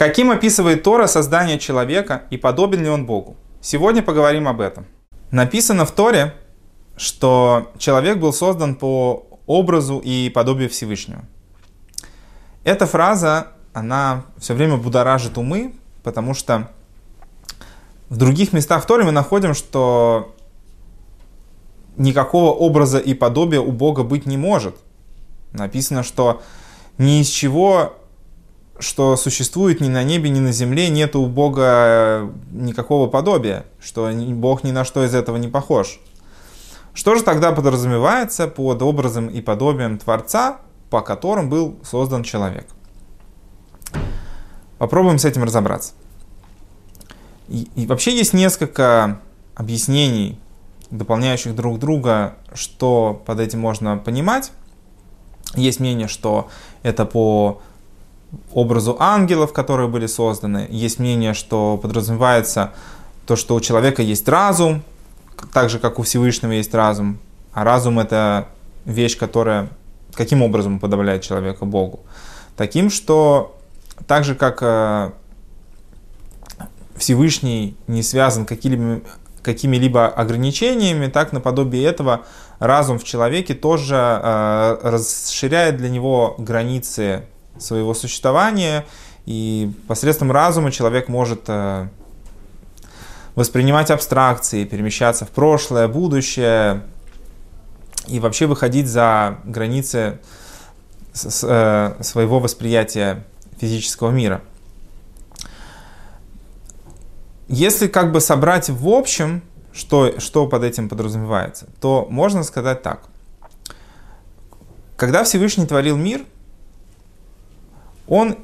Каким описывает Тора создание человека и подобен ли он Богу? Сегодня поговорим об этом. Написано в Торе, что человек был создан по образу и подобию Всевышнего. Эта фраза, она все время будоражит умы, потому что в других местах в Торе мы находим, что никакого образа и подобия у Бога быть не может. Написано, что ни из чего что существует ни на небе, ни на земле, нет у Бога э, никакого подобия, что Бог ни на что из этого не похож. Что же тогда подразумевается под образом и подобием Творца, по которым был создан человек? Попробуем с этим разобраться. И, и вообще есть несколько объяснений, дополняющих друг друга, что под этим можно понимать. Есть мнение, что это по образу ангелов, которые были созданы. Есть мнение, что подразумевается то, что у человека есть разум, так же, как у Всевышнего есть разум. А разум — это вещь, которая каким образом уподобляет человека Богу? Таким, что так же, как э, Всевышний не связан какими-либо какими-либо ограничениями, так наподобие этого разум в человеке тоже э, расширяет для него границы своего существования, и посредством разума человек может э, воспринимать абстракции, перемещаться в прошлое, будущее и вообще выходить за границы э, своего восприятия физического мира. Если как бы собрать в общем, что, что под этим подразумевается, то можно сказать так. Когда Всевышний творил мир – он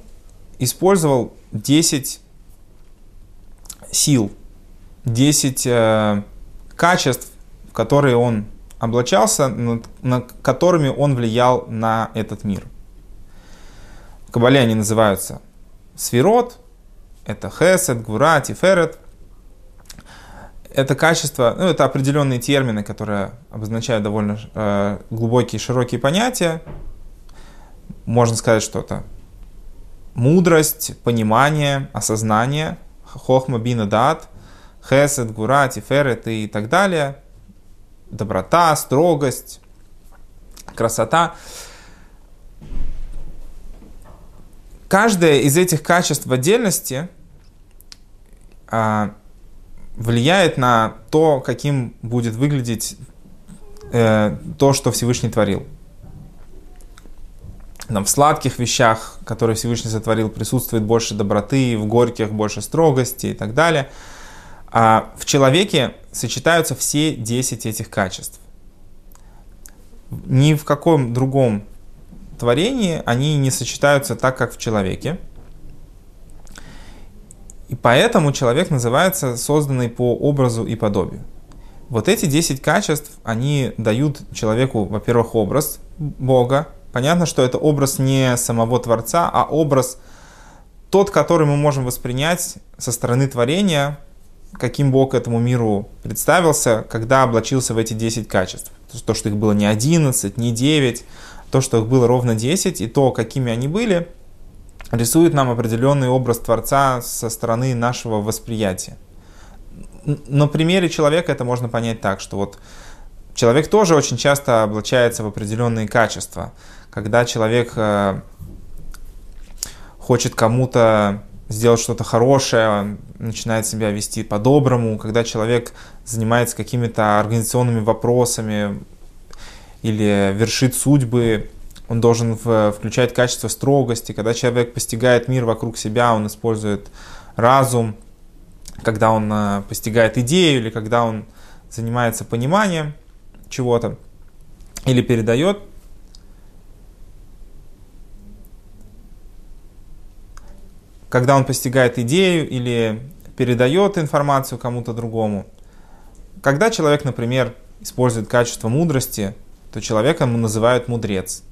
использовал 10 сил, 10 э, качеств, в которые он облачался, над, над которыми он влиял на этот мир. В Кабале они называются сферот, это хесед, гура, тиферет. Это качество, ну, это определенные термины, которые обозначают довольно э, глубокие, широкие понятия. Можно сказать, что это мудрость, понимание, осознание, хохма бина дат, хесед, гура, тиферет и так далее, доброта, строгость, красота. Каждое из этих качеств в отдельности а, влияет на то, каким будет выглядеть э, то, что Всевышний творил там, в сладких вещах, которые Всевышний сотворил, присутствует больше доброты, в горьких больше строгости и так далее. А в человеке сочетаются все 10 этих качеств. Ни в каком другом творении они не сочетаются так, как в человеке. И поэтому человек называется созданный по образу и подобию. Вот эти 10 качеств, они дают человеку, во-первых, образ Бога, Понятно, что это образ не самого Творца, а образ тот, который мы можем воспринять со стороны творения, каким Бог этому миру представился, когда облачился в эти 10 качеств. То, что их было не 11, не 9, то, что их было ровно 10, и то, какими они были, рисует нам определенный образ Творца со стороны нашего восприятия. На примере человека это можно понять так, что вот человек тоже очень часто облачается в определенные качества – когда человек э, хочет кому-то сделать что-то хорошее, начинает себя вести по-доброму, когда человек занимается какими-то организационными вопросами или вершит судьбы, он должен включать качество строгости. Когда человек постигает мир вокруг себя, он использует разум. Когда он э, постигает идею или когда он занимается пониманием чего-то или передает когда он постигает идею или передает информацию кому-то другому. Когда человек, например, использует качество мудрости, то человека ему называют мудрец.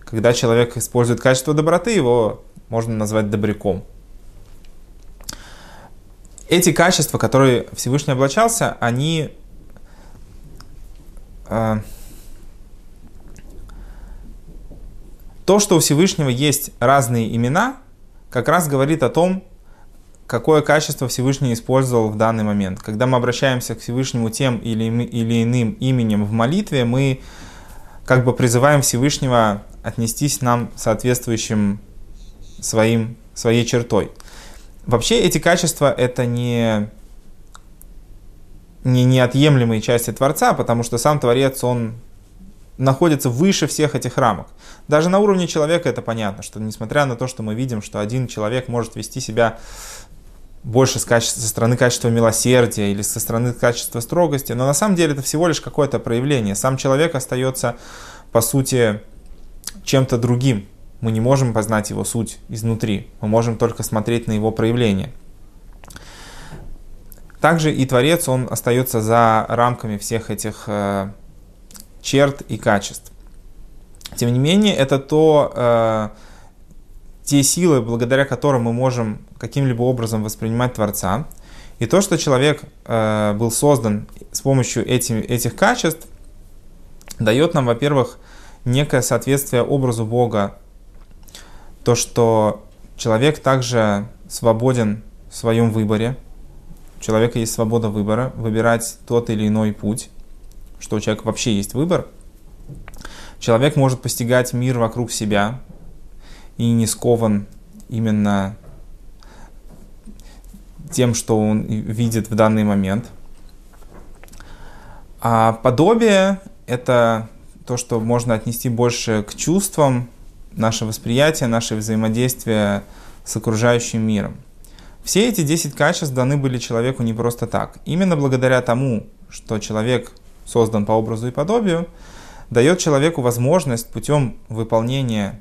Когда человек использует качество доброты, его можно назвать добряком. Эти качества, которые Всевышний облачался, они то, что у Всевышнего есть разные имена – как раз говорит о том, какое качество Всевышний использовал в данный момент. Когда мы обращаемся к Всевышнему тем или, или иным именем в молитве, мы как бы призываем Всевышнего отнестись нам соответствующим своим, своей чертой. Вообще эти качества это не, не неотъемлемые части Творца, потому что сам Творец, он находится выше всех этих рамок. Даже на уровне человека это понятно, что несмотря на то, что мы видим, что один человек может вести себя больше с качества, со стороны качества милосердия или со стороны качества строгости, но на самом деле это всего лишь какое-то проявление. Сам человек остается, по сути, чем-то другим. Мы не можем познать его суть изнутри, мы можем только смотреть на его проявление. Также и Творец, он остается за рамками всех этих э, черт и качеств. Тем не менее, это то, э, те силы, благодаря которым мы можем каким-либо образом воспринимать Творца. И то, что человек э, был создан с помощью этих, этих качеств, дает нам, во-первых, некое соответствие образу Бога. То, что человек также свободен в своем выборе. У человека есть свобода выбора, выбирать тот или иной путь что у человека вообще есть выбор, человек может постигать мир вокруг себя и не скован именно тем, что он видит в данный момент. А подобие — это то, что можно отнести больше к чувствам, наше восприятие, наше взаимодействие с окружающим миром. Все эти 10 качеств даны были человеку не просто так. Именно благодаря тому, что человек создан по образу и подобию, дает человеку возможность путем выполнения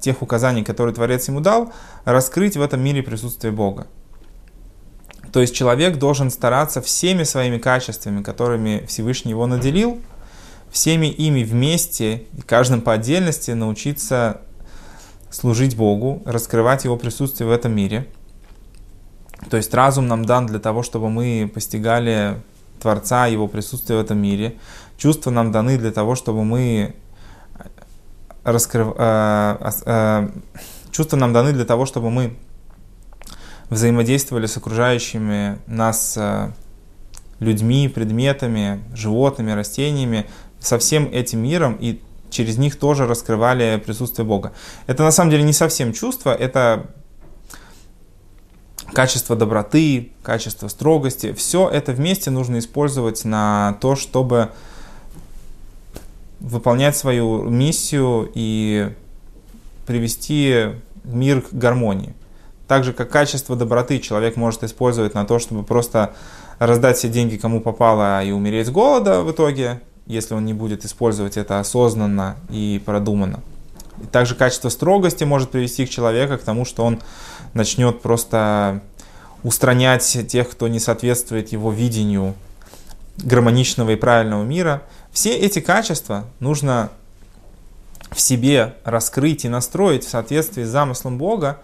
тех указаний, которые Творец ему дал, раскрыть в этом мире присутствие Бога. То есть человек должен стараться всеми своими качествами, которыми Всевышний его наделил, всеми ими вместе и каждым по отдельности научиться служить Богу, раскрывать Его присутствие в этом мире. То есть разум нам дан для того, чтобы мы постигали Творца, Его присутствия в этом мире. Чувства нам даны для того, чтобы мы раскрыв... э, э, чувства нам даны для того, чтобы мы взаимодействовали с окружающими нас э, людьми, предметами, животными, растениями, со всем этим миром и через них тоже раскрывали присутствие Бога. Это на самом деле не совсем чувство, это качество доброты, качество строгости, все это вместе нужно использовать на то, чтобы выполнять свою миссию и привести мир к гармонии. Так же, как качество доброты человек может использовать на то, чтобы просто раздать все деньги, кому попало, и умереть с голода в итоге, если он не будет использовать это осознанно и продуманно. И также качество строгости может привести к человеку к тому, что он начнет просто устранять тех, кто не соответствует его видению гармоничного и правильного мира. Все эти качества нужно в себе раскрыть и настроить в соответствии с замыслом Бога,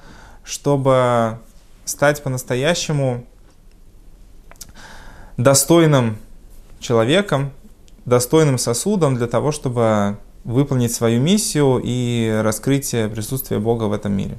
чтобы стать по-настоящему достойным человеком, достойным сосудом для того, чтобы выполнить свою миссию и раскрыть присутствие Бога в этом мире.